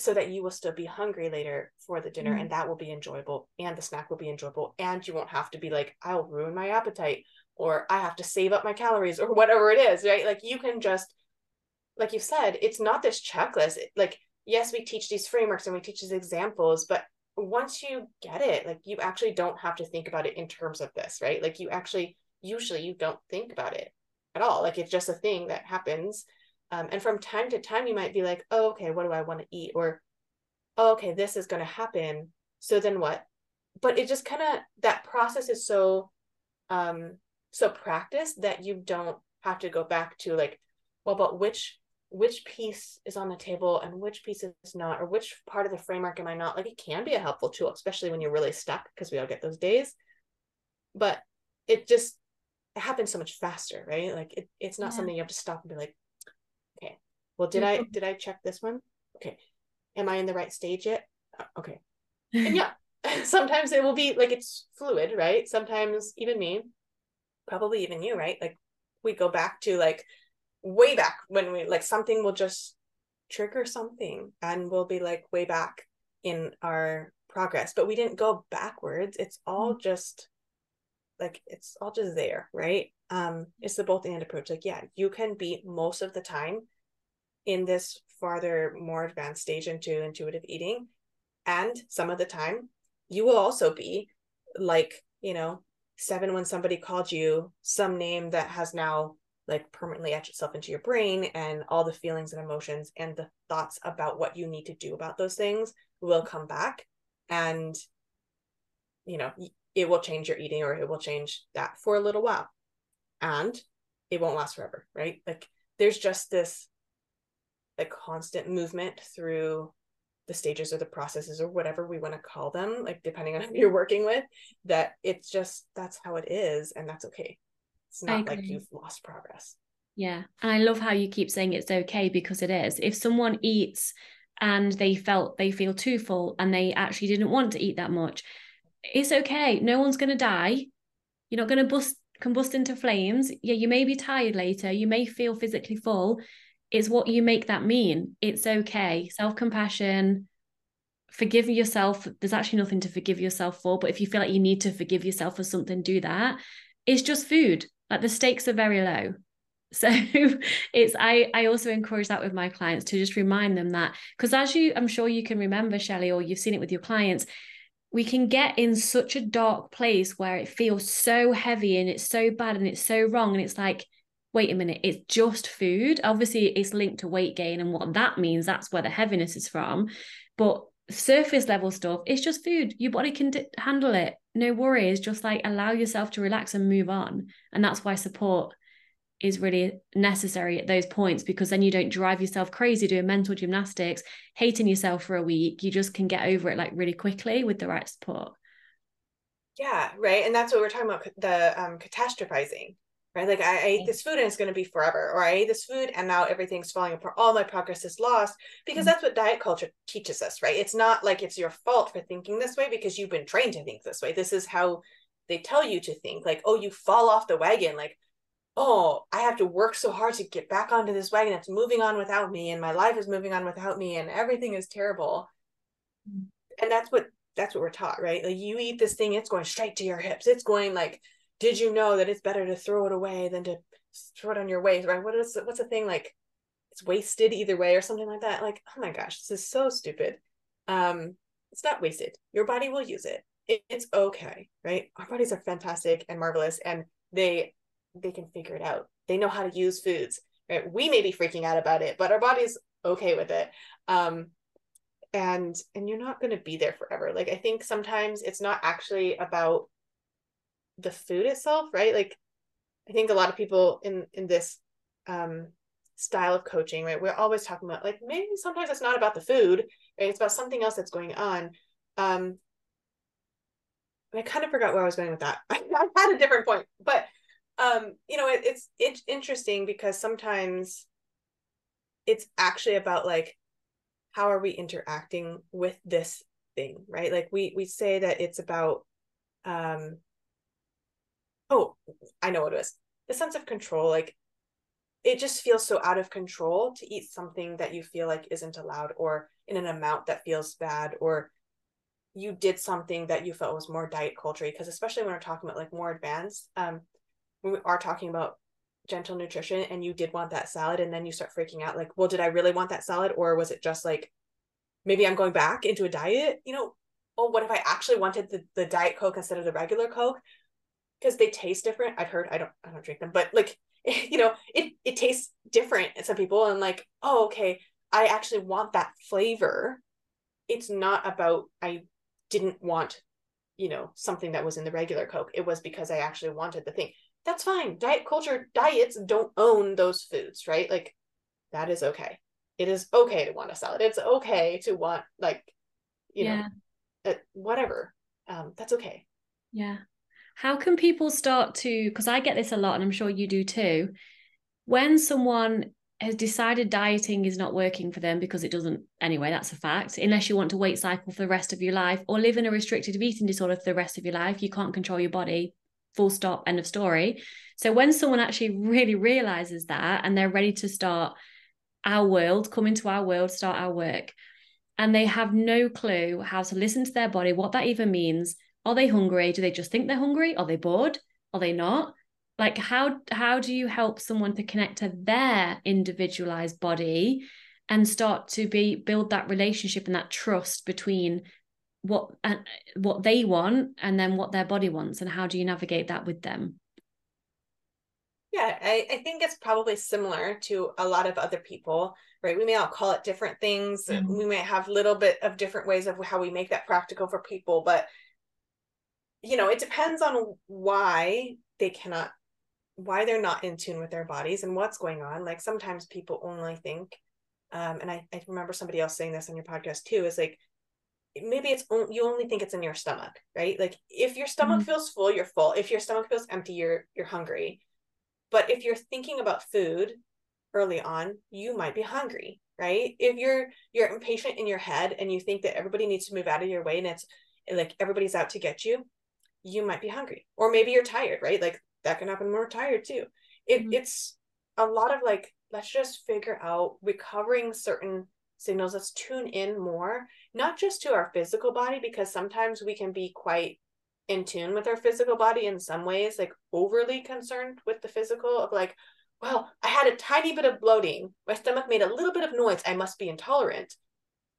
so that you will still be hungry later for the dinner mm and that will be enjoyable and the snack will be enjoyable and you won't have to be like i'll ruin my appetite or i have to save up my calories or whatever it is right? Like you can just like you said it's not this checklist. Like yes we teach these frameworks and we teach these examples but once you get it like you actually don't have to think about it in terms of this right like you actually usually you don't think about it at all like it's just a thing that happens um, and from time to time, you might be like, oh, okay, what do I want to eat? Or, oh, okay, this is going to happen. So then what? But it just kind of, that process is so, um, so practiced that you don't have to go back to like, well, but which, which piece is on the table and which piece is not, or which part of the framework am I not? Like, it can be a helpful tool, especially when you're really stuck because we all get those days. But it just, it happens so much faster, right? Like, it, it's not yeah. something you have to stop and be like, okay, well did i did i check this one okay am i in the right stage yet uh, okay and yeah sometimes it will be like it's fluid right sometimes even me probably even you right like we go back to like way back when we like something will just trigger something and we'll be like way back in our progress but we didn't go backwards it's all mm. just like it's all just there right um it's the both and approach like yeah you can be most of the time in this farther, more advanced stage into intuitive eating. And some of the time, you will also be like, you know, seven when somebody called you some name that has now like permanently etch itself into your brain and all the feelings and emotions and the thoughts about what you need to do about those things will mm-hmm. come back and you know it will change your eating or it will change that for a little while. And it won't last forever right? Like there's just this a constant movement through the stages or the processes or whatever we want to call them like depending on who mm-hmm. you're working with that it's just that's how it is and that's okay it's not like you've lost progress yeah and i love how you keep saying it's okay because it is if someone eats and they felt they feel too full and they actually didn't want to eat that much it's okay no one's going to die you're not going to bust combust into flames yeah you may be tired later you may feel physically full it's what you make that mean. It's okay. Self compassion, forgive yourself. There's actually nothing to forgive yourself for, but if you feel like you need to forgive yourself for something, do that. It's just food. Like the stakes are very low. So it's I I also encourage that with my clients to just remind them that because as you I'm sure you can remember Shelly or you've seen it with your clients we can get in such a dark place where it feels so heavy and it's so bad and it's so wrong and it's like wait a minute, it's just food. Obviously, it's linked to weight gain and what that means. That's where the heaviness is from. But surface level stuff, it's just food. Your body can d- handle it. No worries. Just like allow yourself to relax and move on. And that's why support is really necessary at those points because then you don't drive yourself crazy doing mental gymnastics, hating yourself for a week. You just can get over it like really quickly with the right support. Yeah, right. And that's what we're talking about the um, catastrophizing right? Like I, I ate this food and it's going to be forever, or I ate this food and now everything's falling apart. All my progress is lost because mm-hmm. that's what diet culture teaches us, right? It's not like it's your fault for thinking this way because you've been trained to think this way. This is how they tell you to think. Like, oh, you fall off the wagon. Like, oh, I have to work so hard to get back onto this wagon that's moving on without me, and my life is moving on without me, and everything is terrible. Mm-hmm. And that's what that's what we're taught, right? Like you eat this thing, it's going straight to your hips. It's going like did you know that it's better to throw it away than to throw it on your waist right? What is what's the thing like it's wasted either way or something like that? Like oh my gosh this is so stupid. Um it's not wasted. Your body will use it. it it's okay right? Our bodies are fantastic and marvelous and they they can figure it out. They know how to use foods right? We may be freaking out about it but our body's okay with it. Um and and you're not going to be there forever. Like i think sometimes it's not actually about the food itself right? Like i think a lot of people in in this um style of coaching right we're always talking about like maybe sometimes it's not about the food right? It's about something else that's going on. Um i kind of forgot where i was going with that. I had a different point but um you know it, it's it's interesting because sometimes it's actually about like how are we interacting with this thing right? Like we we say that it's about um oh i know what it was the sense of control like it just feels so out of control to eat something that you feel like isn't allowed or in an amount that feels bad or you did something that you felt was more diet culture because especially when we're talking about like more advanced um when we are talking about gentle nutrition and you did want that salad and then you start freaking out like well did i really want that salad? Or was it just like maybe i'm going back into a diet? You know oh what if i actually wanted the, the diet coke instead of the regular coke because they taste different i've heard i don't i don't drink them but like you know it it tastes different in some people and like oh okay i actually want that flavor it's not about i didn't want you know something that was in the regular coke it was because i actually wanted the thing that's fine. Diet culture diets don't own those foods, right? Like that is okay. It is okay to want a salad. It's okay to want like, you yeah. know, uh, whatever. Um, that's okay. Yeah. How can people start to? Because I get this a lot, and I'm sure you do too. When someone has decided dieting is not working for them because it doesn't anyway that's a fact unless you want to weight cycle for the rest of your life or live in a restricted eating disorder for the rest of your life you can't control your body full stop end of story so when someone actually really realizes that and they're ready to start our world come into our world start our work and they have no clue how to listen to their body what that even means are they hungry? Do they just think they're hungry? Are they bored? Are they not? Like how how do you help someone to connect to their individualized body and start to be build that relationship and that trust between what and what they want and then what their body wants? And how do you navigate that with them? Yeah I, I think it's probably similar to a lot of other people right? We may all call it different things. Mm-hmm. we may have a little bit of different ways of how we make that practical for people but you know it depends on why they cannot why they're not in tune with their bodies and what's going on. Like sometimes people only think um, and I, I remember somebody else saying this on your podcast too is like maybe it's you only think it's in your stomach right? Like if your stomach mm-hmm. feels full you're full. If your stomach feels empty you're you're hungry. But if you're thinking about food early on you might be hungry right? If you're you're impatient in your head and you think that everybody needs to move out of your way and it's like everybody's out to get you you might be hungry or maybe you're tired right? Like that can happen when we're tired too. It, mm-hmm. it's a lot of like let's just figure out recovering certain signals. Let's tune in more not just to our physical body because sometimes we can be quite in tune with our physical body in some ways like overly concerned with the physical of like well i had a tiny bit of bloating. My stomach made a little bit of noise. I must be intolerant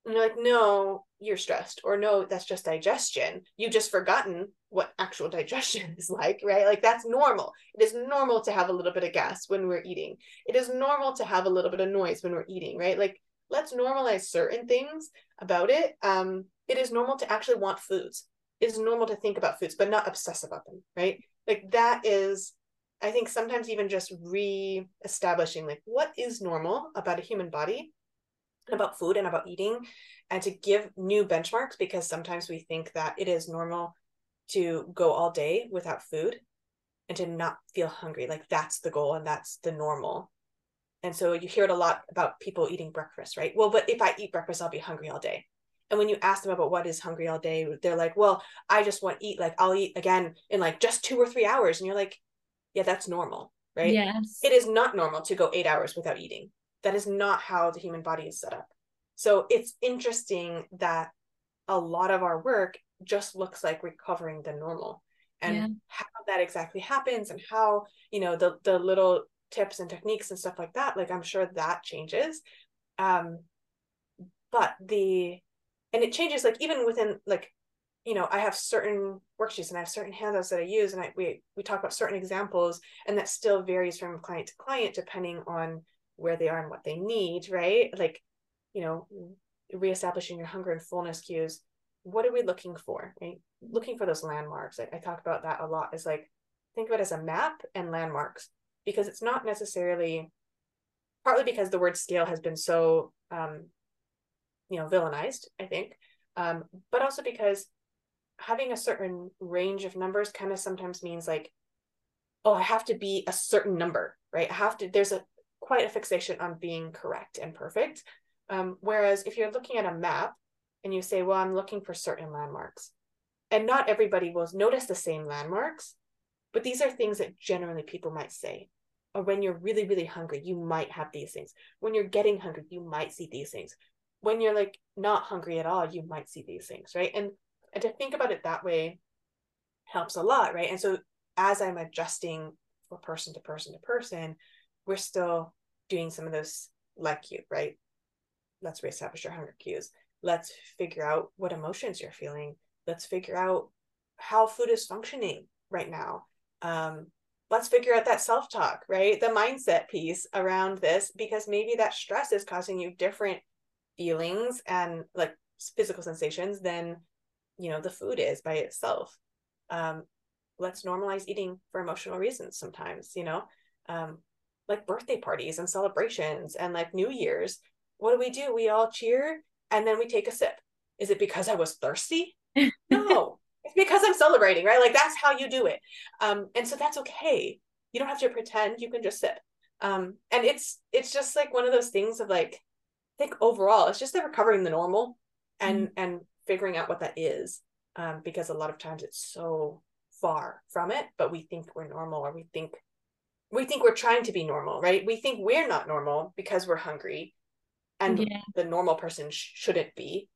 and you're like no you're stressed or no that's just digestion you've just forgotten what actual digestion is like right like that's normal it is normal to have a little bit of gas when we're eating it is normal to have a little bit of noise when we're eating right like let's normalize certain things about it. Um, it is normal to actually want foods. It is normal to think about foods, but not obsess about them, right? Like that is, I think sometimes even just re-establishing like what is normal about a human body, about food and about eating, and to give new benchmarks because sometimes we think that it is normal to go all day without food and to not feel hungry. Like that's the goal and that's the normal. And so you hear it a lot about people eating breakfast, right? Well, but if I eat breakfast, I'll be hungry all day. And when you ask them about what is hungry all day, they're like, well, I just want to eat, like, I'll eat again in like just two or three hours. And you're like, yeah, that's normal, right? Yes. It is not normal to go eight hours without eating. That is not how the human body is set up. So it's interesting that a lot of our work just looks like recovering the normal and yeah. how that exactly happens and how you know the the little tips and techniques and stuff like that like i'm sure that changes um but the and it changes like even within like you know i have certain worksheets and i have certain handouts that i use and I, we we talk about certain examples and that still varies from client to client depending on where they are and what they need right? Like you know reestablishing your hunger and fullness cues. What are we looking for right? Looking for those landmarks. I, I talk about that a lot is like think of it as a map and landmarks because it's not necessarily partly because the word scale has been so um, you know villainized i think um, but also because having a certain range of numbers kind of sometimes means like oh i have to be a certain number right? I have to there's a quite a fixation on being correct and perfect. Um, whereas if you're looking at a map and you say well i'm looking for certain landmarks and not everybody will notice the same landmarks but these are things that generally people might say. Or when you're really really hungry you might have these things. When you're getting hungry you might see these things. When you're like not hungry at all you might see these things right? And and to think about it that way helps a lot right? And so as i'm adjusting from person to person to person we're still doing some of those like you right? Let's reestablish your hunger cues. Let's figure out what emotions you're feeling. Let's figure out how food is functioning right now. Um, let's figure out that self talk, right? The mindset piece around this, because maybe that stress is causing you different feelings and like physical sensations than, you know, the food is by itself. Um, let's normalize eating for emotional reasons sometimes, you know, um, like birthday parties and celebrations and like New Year's. What do we do? We all cheer and then we take a sip. Is it because I was thirsty? no, it's because I'm celebrating, right? Like that's how you do it. Um, and so that's okay. You don't have to pretend, you can just sip. Um, and it's it's just like one of those things of like, I think overall, it's just that we're covering the normal and mm-hmm. and figuring out what that is. Um, because a lot of times it's so far from it, but we think we're normal or we think we think we're trying to be normal, right? We think we're not normal because we're hungry and yeah. the normal person sh- shouldn't be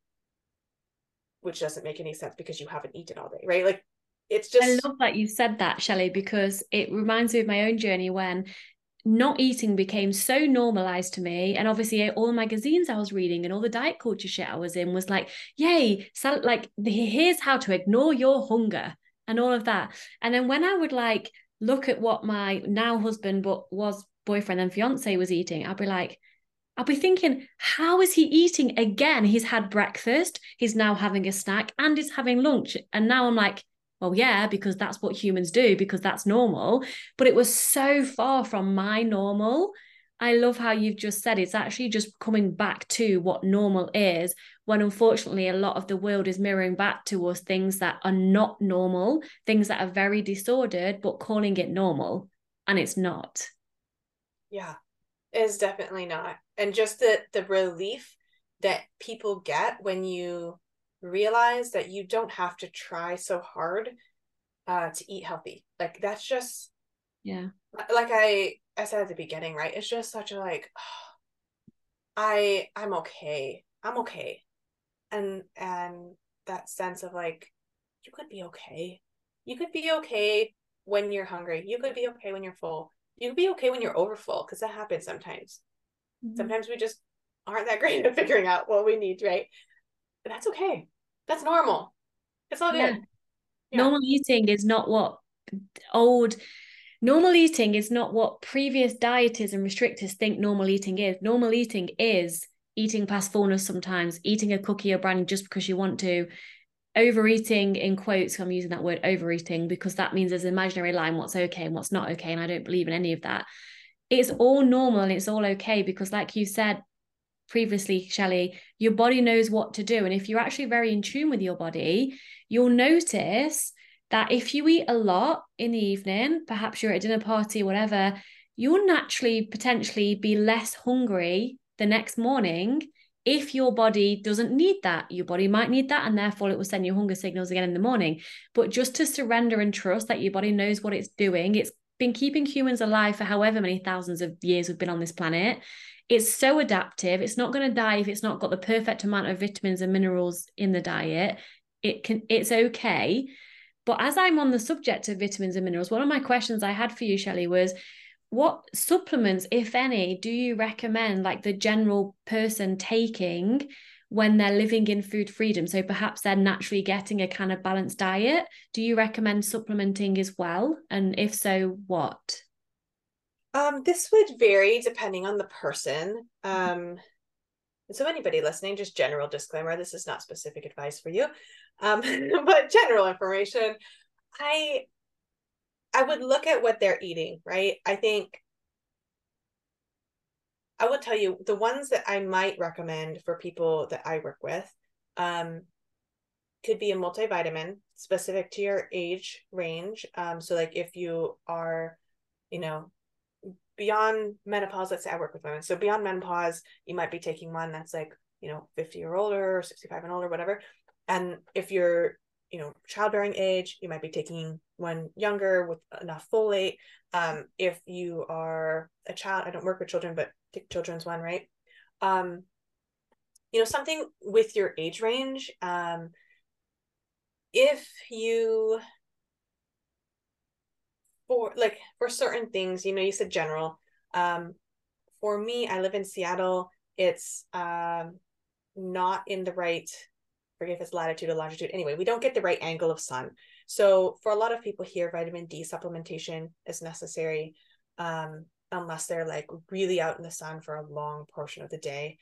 which doesn't make any sense because you haven't eaten all day, right? Like it's just I love that you said that, Shelly, because it reminds me of my own journey when not eating became so normalized to me and obviously all the magazines i was reading and all the diet culture shit i was in was like yay so like here's how to ignore your hunger and all of that and then when i would like look at what my now husband but was boyfriend and fiance was eating i'd be like I'll be thinking, how is he eating again? He's had breakfast, he's now having a snack, and he's having lunch. And now I'm like, well, yeah, because that's what humans do, because that's normal. But it was so far from my normal. I love how you've just said it's actually just coming back to what normal is, when unfortunately a lot of the world is mirroring back to us things that are not normal, things that are very disordered, but calling it normal. And it's not. Yeah, it's definitely not and just the the relief that people get when you realize that you don't have to try so hard uh to eat healthy like that's just yeah like i i said at the beginning right it's just such a like oh, i i'm okay i'm okay and and that sense of like you could be okay you could be okay when you're hungry you could be okay when you're full you could be okay when you're overfull because that happens sometimes Mm-hmm. Sometimes we just aren't that great at figuring out what we need, right? But that's okay. That's normal. It's all yeah. good. Yeah. Normal eating is not what old normal eating is not what previous dieters and restrictors think normal eating is. Normal eating is eating past fullness sometimes, eating a cookie or brownie just because you want to, overeating in quotes. I'm using that word overeating because that means there's an imaginary line what's okay and what's not okay. And I don't believe in any of that it's all normal and it's all okay because like you said previously Shelly your body knows what to do and if you're actually very in tune with your body you'll notice that if you eat a lot in the evening perhaps you're at a dinner party whatever you'll naturally potentially be less hungry the next morning if your body doesn't need that your body might need that and therefore it will send you hunger signals again in the morning but just to surrender and trust that your body knows what it's doing it's been keeping humans alive for however many thousands of years we've been on this planet. It's so adaptive. It's not going to die if it's not got the perfect amount of vitamins and minerals in the diet. It can it's okay. But as I'm on the subject of vitamins and minerals, one of my questions I had for you, Shelly, was what supplements, if any, do you recommend like the general person taking when they're living in food freedom. So perhaps they're naturally getting a kind of balanced diet. Do you recommend supplementing as well? And if so, what? Um, this would vary depending on the person. Um, so anybody listening, just general disclaimer, this is not specific advice for you. Um, but general information. I I would look at what they're eating, right? I think I will tell you the ones that I might recommend for people that I work with um, could be a multivitamin specific to your age range. Um, so, like if you are, you know, beyond menopause, let's say I work with women. So, beyond menopause, you might be taking one that's like, you know, 50 or older or 65 and older, whatever. And if you're, you know, childbearing age, you might be taking one younger with enough folate. Um, if you are a child, I don't work with children, but children's one, right? Um, you know, something with your age range. Um, if you for like for certain things, you know, you said general. Um, for me, I live in Seattle. It's um not in the right forget if it's latitude or longitude. Anyway, we don't get the right angle of sun. So for a lot of people here, vitamin D supplementation is necessary. Um, unless they're like really out in the sun for a long portion of the day.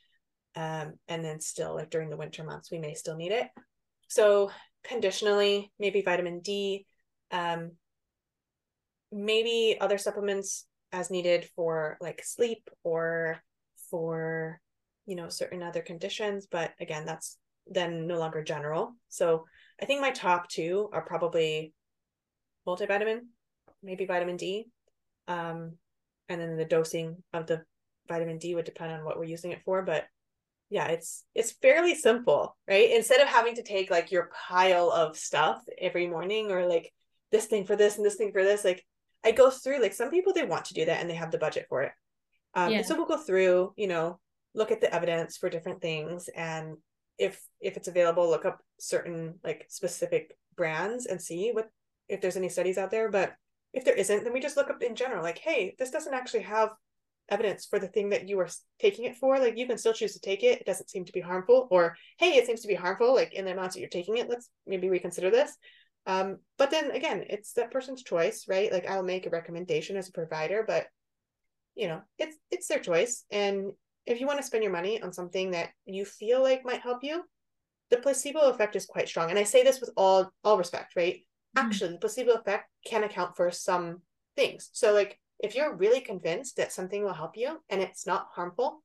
Um, and then still like during the winter months, we may still need it. So conditionally, maybe vitamin D, um, maybe other supplements as needed for like sleep or for you know certain other conditions but again that's then no longer general so i think my top two are probably multivitamin maybe vitamin d um and then the dosing of the vitamin D would depend on what we're using it for. But yeah, it's it's fairly simple, right? Instead of having to take like your pile of stuff every morning or like this thing for this and this thing for this, like I go through like some people they want to do that and they have the budget for it. Um, yeah. so we'll go through, you know, look at the evidence for different things and if if it's available, look up certain like specific brands and see what if there's any studies out there. But if there isn't, then we just look up in general, like, hey, this doesn't actually have evidence for the thing that you are taking it for. Like, you can still choose to take it. It doesn't seem to be harmful. Or, hey, it seems to be harmful, like in the amounts that you're taking it. Let's maybe reconsider this. Um, but then again, it's that person's choice, right? Like, I'll make a recommendation as a provider, but you know, it's it's their choice. And if you want to spend your money on something that you feel like might help you, the placebo effect is quite strong. And I say this with all all respect, right? Mm-hmm. actually the placebo effect can account for some things. So like if you're really convinced that something will help you and it's not harmful,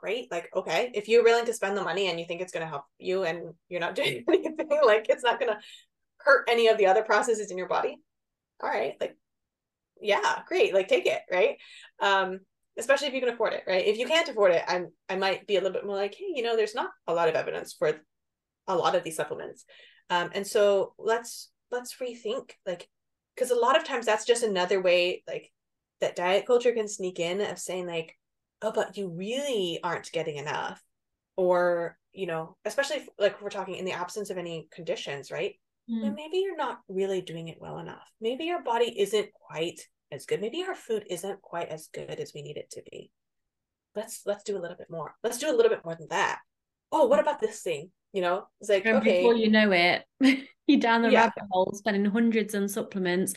great. Like, okay, if you're willing to spend the money and you think it's going to help you and you're not doing anything, like it's not going to hurt any of the other processes in your body. All right. Like, yeah, great. Like take it. Right. Um, especially if you can afford it. Right. If you can't afford it, I'm, I might be a little bit more like, Hey, you know, there's not a lot of evidence for a lot of these supplements um, and so let's let's rethink like because a lot of times that's just another way like that diet culture can sneak in of saying like oh but you really aren't getting enough. Or you know especially if, like we're talking in the absence of any conditions right? Mm. maybe you're not really doing it well enough. Maybe your body isn't quite as good. Maybe our food isn't quite as good as we need it to be. Let's let's do a little bit more. Let's do a little bit more than that. Oh what about this thing? You know it's like and okay. before you know it you're down the yeah. rabbit hole spending hundreds on supplements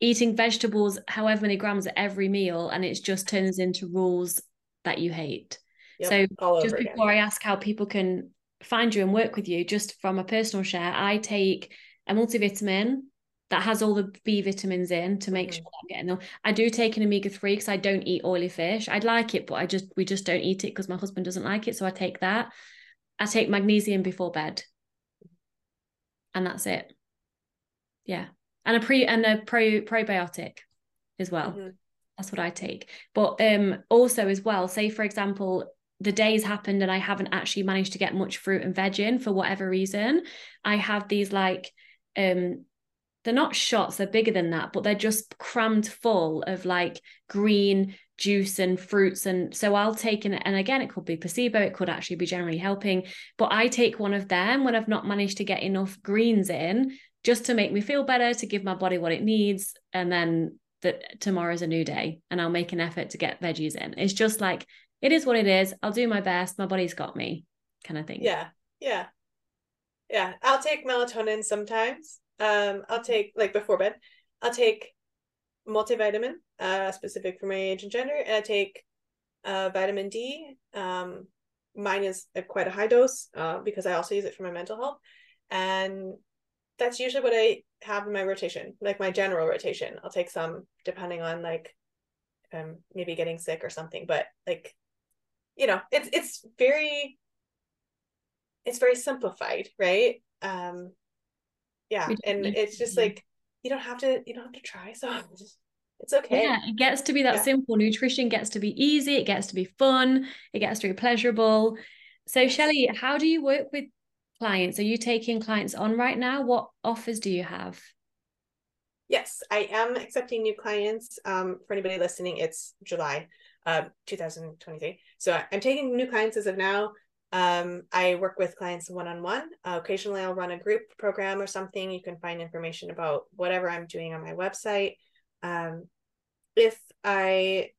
eating vegetables however many grams at every meal and it just turns into rules that you hate yep, so just before again. i ask how people can find you and work with you just from a personal share i take a multivitamin that has all the B vitamins in to make mm-hmm. sure I'm getting them. I do take an omega three because I don't eat oily fish. I'd like it, but I just we just don't eat it because my husband doesn't like it. So I take that. I take magnesium before bed. And that's it. Yeah. And a pre and a pro probiotic as well. Mm-hmm. That's what I take. But um also as well, say for example, the days happened and I haven't actually managed to get much fruit and veg in for whatever reason. I have these like um they're not shots, they're bigger than that, but they're just crammed full of like green juice and fruits and so I'll take an and again it could be placebo it could actually be generally helping but I take one of them when I've not managed to get enough greens in just to make me feel better to give my body what it needs and then that tomorrow's a new day and I'll make an effort to get veggies in it's just like it is what it is I'll do my best my body's got me kind of thing. Yeah. Yeah. Yeah. I'll take melatonin sometimes. Um, I'll take like before bed. I'll take multivitamin, uh, specific for my age and gender, and I take uh, vitamin D. Um, mine is a, quite a high dose uh, because I also use it for my mental health, and that's usually what I have in my rotation, like my general rotation. I'll take some depending on like if I'm maybe getting sick or something, but like you know, it's it's very it's very simplified, right? Um yeah, and it's just like you don't have to you don't have to try so it's okay. Yeah, it gets to be that yeah. simple. Nutrition gets to be easy, it gets to be fun, it gets to be pleasurable. So Shelly, how do you work with clients? Are you taking clients on right now? What offers do you have? Yes, I am accepting new clients. Um, for anybody listening, it's July uh, 2023. So I'm taking new clients as of now. Um, I work with clients one on one. Occasionally, I'll run a group program or something. You can find information about whatever I'm doing on my website. Um, if I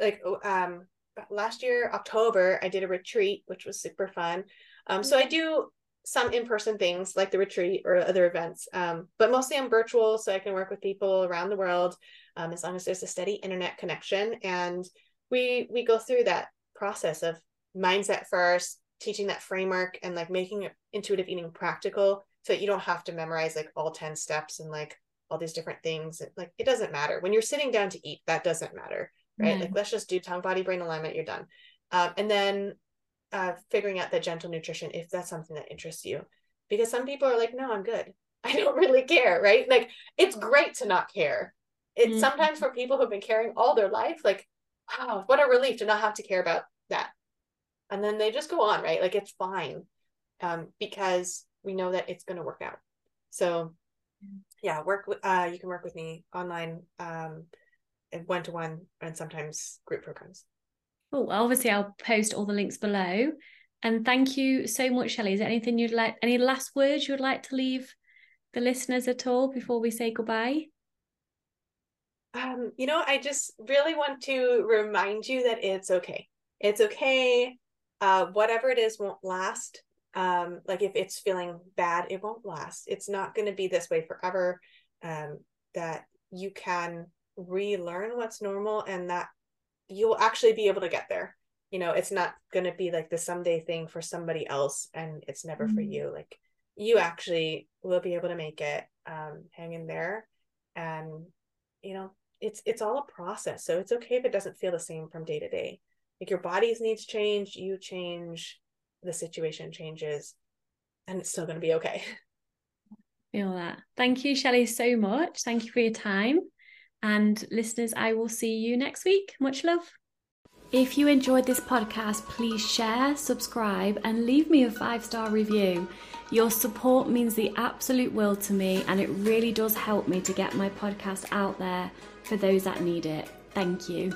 like, oh, um, last year October, I did a retreat, which was super fun. Um, so I do some in-person things like the retreat or other events um, but mostly i'm virtual so i can work with people around the world um, as long as there's a steady internet connection. And we we go through that process of mindset first teaching that framework and like making intuitive eating practical so that you don't have to memorize like all 10 steps and like all these different things. Like it doesn't matter. When you're sitting down to eat that doesn't matter right? Like let's just do tongue body brain alignment you're done. Um, and then uh, figuring out the gentle nutrition if that's something that interests you. Because some people are like, no, I'm good. I don't really care, right? Like it's great to not care. It's mm-hmm. sometimes for people who've been caring all their life, like, wow, what a relief to not have to care about that. And then they just go on, right? Like it's fine. Um, because we know that it's gonna work out. So yeah, work with uh you can work with me online um one to one and sometimes group programs. Oh, obviously, I'll post all the links below. And thank you so much, Shelly. Is there anything you'd like, any last words you would like to leave the listeners at all before we say goodbye? Um, you know, I just really want to remind you that it's okay. It's okay. Uh, whatever it is won't last. Um, like if it's feeling bad, it won't last. It's not going to be this way forever. Um, that you can relearn what's normal and that you'll actually be able to get there. You know it's not going to be like the someday thing for somebody else and it's never mm-hmm. for you. Like you actually will be able to make it um hang in there. And you know it's it's all a process. So it's okay if it doesn't feel the same from day to day. Like your body's needs change you change the situation changes and it's still going to be okay. Feel that. Thank you shelly so much. Thank you for your time and listeners, I will see you next week. Much love. If you enjoyed this podcast, please share, subscribe, and leave me a five star review. Your support means the absolute world to me, and it really does help me to get my podcast out there for those that need it. Thank you.